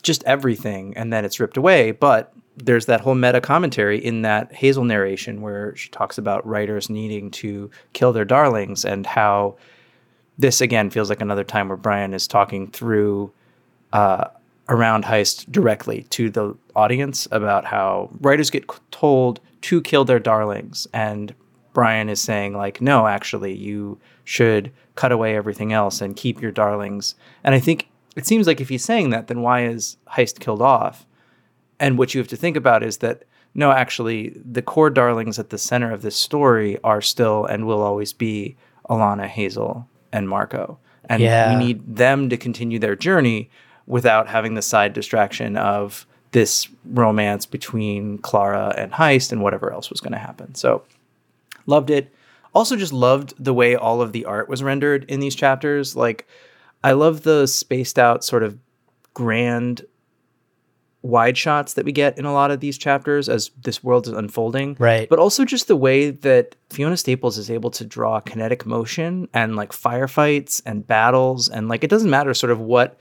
just everything, and then it's ripped away. But there's that whole meta commentary in that Hazel narration where she talks about writers needing to kill their darlings and how this again feels like another time where Brian is talking through uh, around heist directly to the audience about how writers get told to kill their darlings. And Brian is saying like no actually you should cut away everything else and keep your darlings. And I think it seems like if he's saying that then why is heist killed off? And what you have to think about is that no, actually, the core darlings at the center of this story are still and will always be Alana, Hazel, and Marko. And yeah. we need them to continue their journey without having the side distraction of this romance between Klara and Heist and whatever else was going to happen. So, loved it. Also, just loved the way all of the art was rendered in these chapters. Like, I love the spaced out, sort of grand wide shots that we get in a lot of these chapters as this world is unfolding. Right. But also just the way that Fiona Staples is able to draw kinetic motion and like firefights and battles and like it doesn't matter sort of what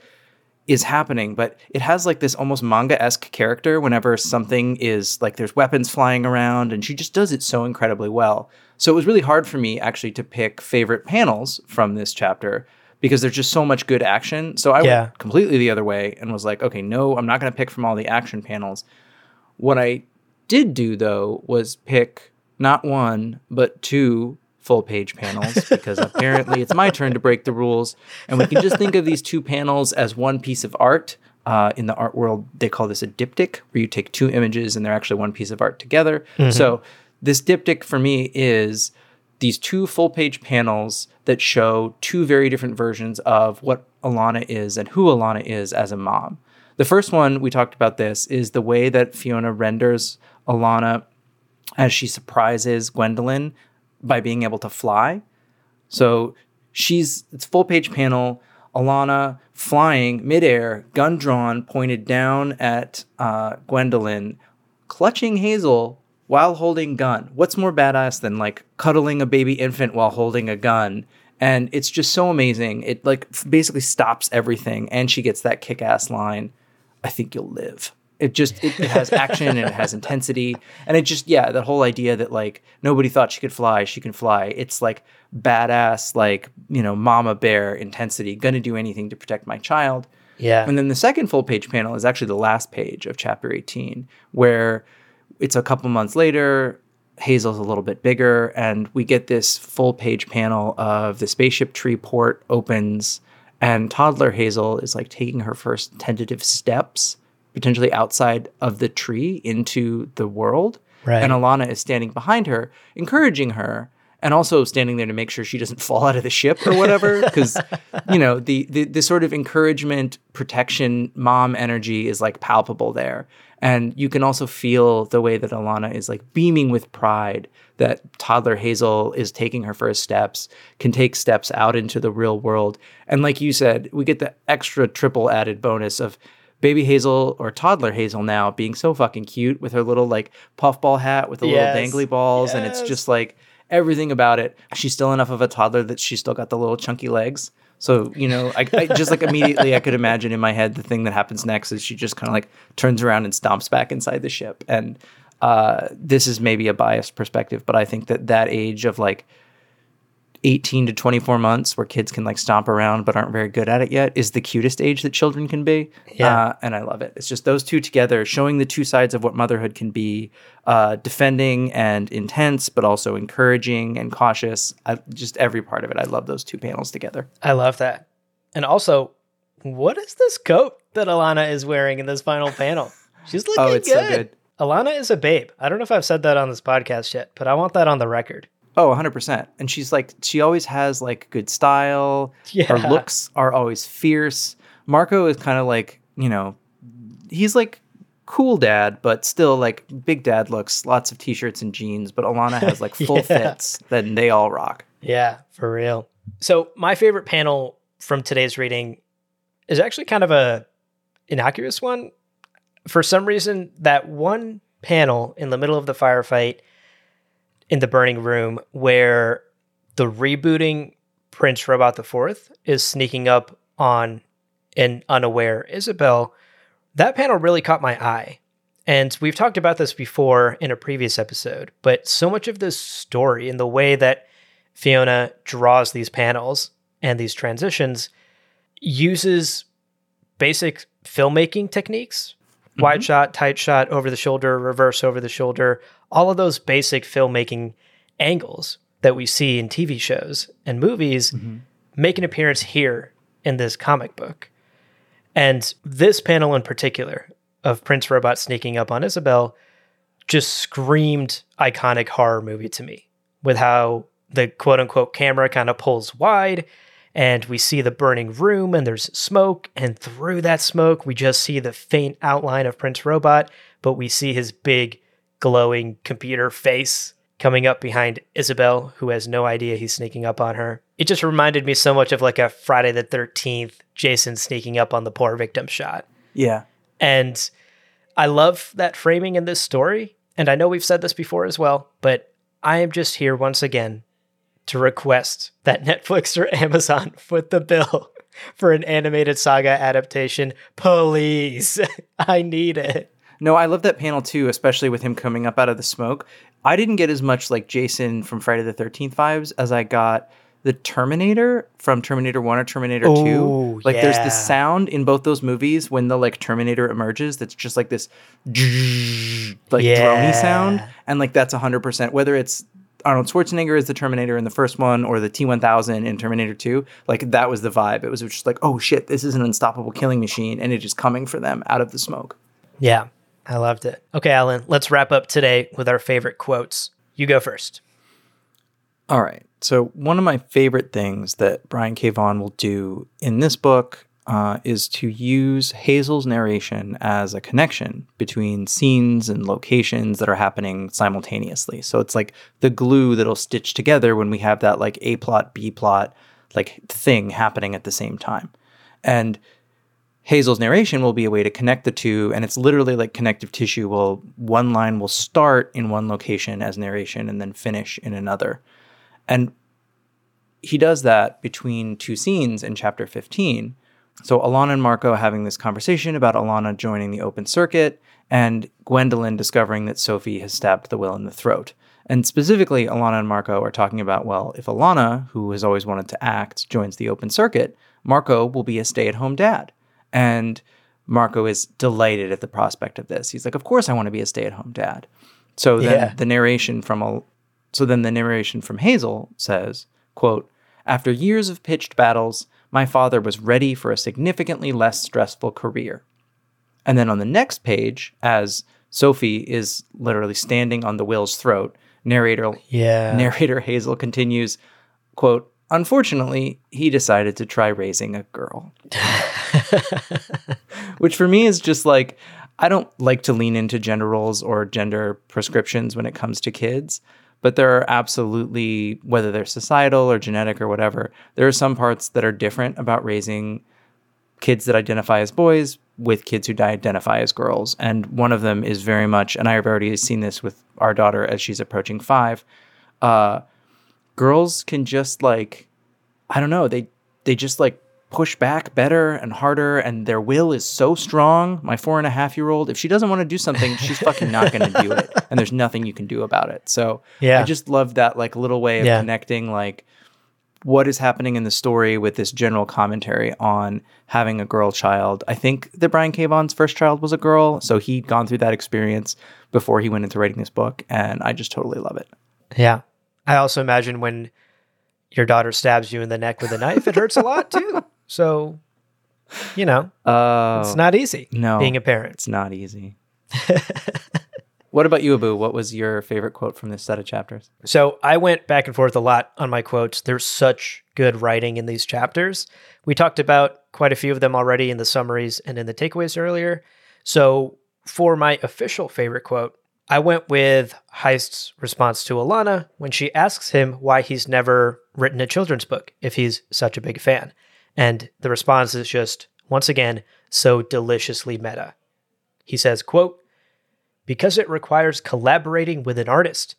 is happening, but it has like this almost manga esque character whenever something is like there's weapons flying around, and she just does it so incredibly well. So it was really hard for me actually to pick favorite panels from this chapter because there's just so much good action. So I yeah. went completely the other way and was like, okay, no, I'm not going to pick from all the action panels. What I did do though was pick not one, but two full page panels because apparently it's my turn to break the rules. And we can just think of these two panels as one piece of art. Uh, in the art world, they call this a diptych, where you take two images and they're actually one piece of art together. Mm-hmm. So this diptych for me is these two full page panels that show two very different versions of what Alana is and who Alana is as a mom. The first one, we talked about this, is the way that Fiona renders Alana as she surprises Gwendolyn by being able to fly. So she's, it's full page panel, Alana flying midair, gun drawn, pointed down at uh, Gwendolyn, clutching Hazel while holding gun. What's more badass than like cuddling a baby infant while holding a gun? And it's just so amazing. It like basically stops everything, and she gets that kick-ass line. I think you'll live. It just it, it has action and it has intensity, and it just yeah, that whole idea that like nobody thought she could fly, she can fly. It's like badass, like you know, mama bear intensity. Gonna do anything to protect my child. Yeah. And then the second full page panel is actually the last page of chapter 18, where it's a couple months later. Hazel's a little bit bigger, and we get this full page panel of the spaceship tree port opens, and toddler Hazel is like taking her first tentative steps, potentially outside of the tree into the world. Right. And Alana is standing behind her, encouraging her and also standing there to make sure she doesn't fall out of the ship or whatever because you know the, the the sort of encouragement protection mom energy is like palpable there and you can also feel the way that Alana is like beaming with pride that toddler Hazel is taking her first steps, can take steps out into the real world. And like you said, we get the extra triple added bonus of baby Hazel or toddler Hazel now being so fucking cute with her little like puffball hat with the Yes. little dangly balls. And it's just like everything about it. She's still enough of a toddler that she's still got the little chunky legs. So, you know, I, I just like immediately I could imagine in my head the thing that happens next is she just kind of like turns around and stomps back inside the ship. And uh, this is maybe a biased perspective, but I think that that age of like 18 to 24 months where kids can like stomp around but aren't very good at it yet is the cutest age that children can be. Yeah. Uh, and I love it. It's just those two together showing the two sides of what motherhood can be uh, defending and intense, but also encouraging and cautious. I, just every part of it. I love those two panels together. I love that. And also, what is this coat that Alana is wearing in this final panel? She's looking Oh, it's good. so good. Alana is a babe. I don't know if I've said that on this podcast yet, but I want that on the record. Oh, 100%. And she's like, she always has like good style. Yeah. Her looks are always fierce. Marko is kind of like, you know, he's like cool dad, but still like big dad looks, lots of t shirts and jeans. But Alana has like full Yeah. fits, then they all rock. Yeah, for real. So my favorite panel from today's reading is actually kind of a innocuous one. For some reason, that one panel in the middle of the firefight in the burning room where the rebooting Prince Robot the Fourth is sneaking up on an unaware Izabel, that panel really caught my eye. And we've talked about this before in a previous episode, but so much of this story and the way that Fiona draws these panels and these transitions uses basic filmmaking techniques mm-hmm. wide shot, tight shot, over the shoulder, reverse over the shoulder, all of those basic filmmaking angles that we see in TV shows and movies mm-hmm. make an appearance here in this comic book. And this panel in particular of Prince Robot sneaking up on Izabel just screamed iconic horror movie to me with how the quote unquote camera kind of pulls wide and we see the burning room and there's smoke and through that smoke we just see the faint outline of Prince Robot but we see his big glowing computer face coming up behind Izabel who has no idea he's sneaking up on her. It just reminded me so much of like a Friday the 13th Jason sneaking up on the poor victim shot. Yeah. And I love that framing in this story. And I know we've said this before as well, but I am just here once again to request that Netflix or Amazon foot the bill for an animated saga adaptation. Please. I need it. No, I love that panel too, especially with him coming up out of the smoke. I didn't get as much like Jason from Friday the 13th vibes as I got the Terminator from Terminator 1 or Terminator 2. Ooh, Like there's yeah. this sound in both those movies when the like Terminator emerges that's just like this like Yeah. drony sound and like that's 100% whether it's Arnold Schwarzenegger as the Terminator in the first one or the T1000 in Terminator 2 like that was the vibe it was just like oh shit this is an unstoppable killing machine and it is coming for them out of the smoke Yeah, I loved it. Okay, Alan, let's wrap up today with our favorite quotes. You go first. All right. So one of my favorite things that Brian K. Vaughan will do in this book uh, is to use Hazel's narration as a connection between scenes and locations that are happening simultaneously. So it's like the glue that'll stitch together when we have that like A plot, B plot, like thing happening at the same time. And Hazel's narration will be a way to connect the two, and it's literally like connective tissue. Will one line will start in one location as narration and then finish in another, and he does that between two scenes in chapter 15. So Alana and Marko having this conversation about Alana joining the open circuit and Gwendolyn discovering that Sophie has stabbed the will in the throat. And specifically, Alana and Marko are talking about well, if Alana, who has always wanted to act, joins the open circuit, Marko will be a stay at home dad. And Marko is delighted at the prospect of this. He's like, Of course, I want to be a stay at home dad. So then Yeah. the narration from a so then the narration from Hazel says, quote, After years of pitched battles, my father was ready for a significantly less stressful career. And then on the next page, as Sophie is literally standing on the will's throat, Narrator Yeah. narrator Hazel continues, quote, Unfortunately, he decided to try raising a girl. Which for me is just like, I don't like to lean into gender roles or gender prescriptions when it comes to kids, but there are absolutely, whether they're societal or genetic or whatever, there are some parts that are different about raising kids that identify as boys with kids who identify as girls. And one of them is very much, and I have already seen this with our daughter as she's approaching five. Uh, girls can just like, I don't know, they they just like push back better and harder, and their will is so strong. My four and a half year old, if she doesn't want to do something, she's fucking not going to do it, and there's nothing you can do about it. So Yeah. I just love that like little way of Yeah. connecting like what is happening in the story with this general commentary on having a girl child. I think that Brian K. First child was a girl, so he'd gone through that experience before he went into writing this book, and I just totally love it. Yeah. I also imagine when your daughter stabs you in the neck with a knife, it hurts a lot too. So, you know, Uh, it's not easy no. being a parent. it's not easy. what about you, Abu? What was your favorite quote from this set of chapters? So I went back and forth a lot on my quotes. There's such good writing in these chapters. We talked about quite a few of them already in the summaries and in the takeaways earlier. So for my official favorite quote, I went with Heist's response to Alana when she asks him why he's never written a children's book if he's such a big fan. And the response is just, once again, so deliciously meta. He says, quote, because it requires collaborating with an artist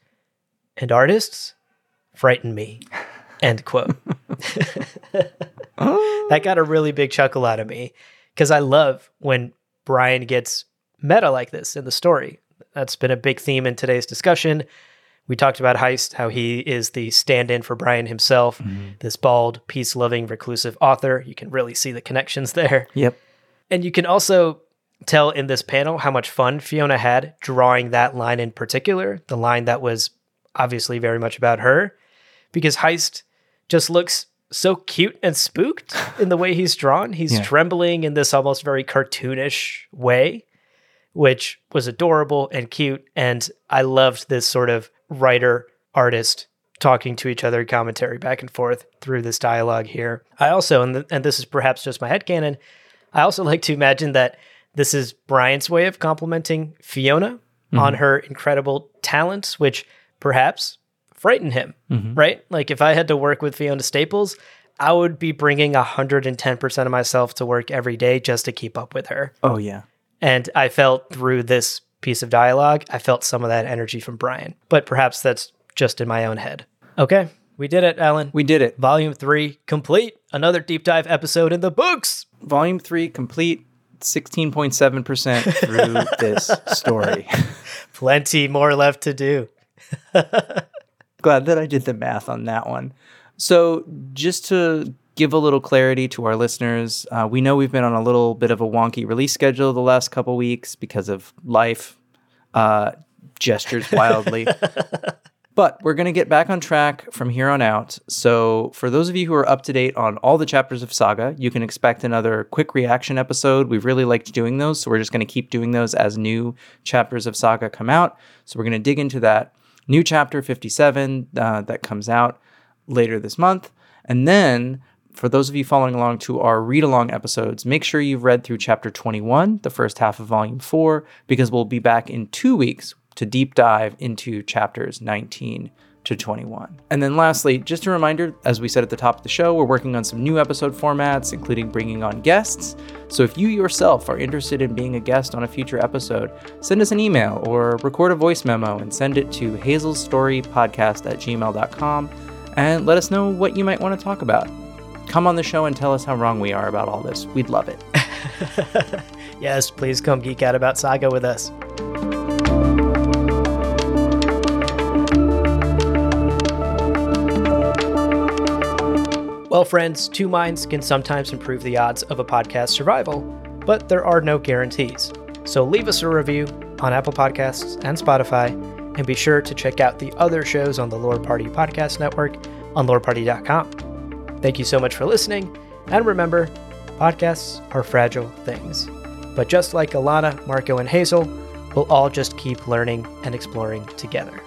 and artists frighten me. End quote. that got a really big chuckle out of me because I love when Brian gets meta like this in the story. That's been a big theme in today's discussion. We talked about Heist, how he is the stand in for Brian himself, mm-hmm. this bald, peace loving, reclusive author. You can really see the connections there. Yep. And you can also tell in this panel how much fun Fiona had drawing that line in particular, the line that was obviously very much about her, because Heist just looks so cute and spooked in the way he's drawn. He's Yeah. trembling in this almost very cartoonish way, which was adorable and cute. And I loved this sort of writer artist talking to each other, commentary back and forth through this dialogue here. I also, and, th- and this is perhaps just my head headcanon, I also like to imagine that this is Brian's way of complimenting Fiona mm-hmm. on her incredible talents, which perhaps frighten him, mm-hmm. right? Like if I had to work with Fiona Staples, I would be bringing 110% of myself to work every day just to keep up with her. Oh yeah. And I felt through this piece of dialogue, I felt some of that energy from Brian, but perhaps that's just in my own head. Okay, we did it, Alan. We did it. Volume three complete. Another deep dive episode in the books. Volume three complete. 16.7% through this story. Plenty more left to do. glad that I did the math on that one. So, just to give a little clarity to our listeners, uh, we know we've been on a little bit of a wonky release schedule the last couple weeks because of life uh, gestures wildly. but we're going to get back on track from here on out. So, for those of you who are up to date on all the chapters of Saga, you can expect another quick reaction episode. We've really liked doing those, so we're just going to keep doing those as new chapters of Saga come out. So, we're going to dig into that new chapter 57 uh, that comes out later this month. And then, for those of you following along to our read along episodes, make sure you've read through chapter 21, the first half of volume 4, because we'll be back in two weeks to deep dive into chapters 19 to 21. And then lastly, just a reminder, as we said at the top of the show, we're working on some new episode formats, including bringing on guests. So if you yourself are interested in being a guest on a future episode, send us an email or record a voice memo and send it to hazelstorypodcast at gmail.com and let us know what you might want to talk about. Come on the show and tell us how wrong we are about all this. We'd love it. Yes, please come geek out about Saga with us. Well, friends, two minds can sometimes improve the odds of a podcast survival, but there are no guarantees. So leave us a review on Apple Podcasts and Spotify, and be sure to check out the other shows on the Lore Party Podcast Network on loreparty.com. Thank you so much for listening, and remember, podcasts are fragile things. But just like Alana, Marko, and Hazel, we'll all just keep learning and exploring together.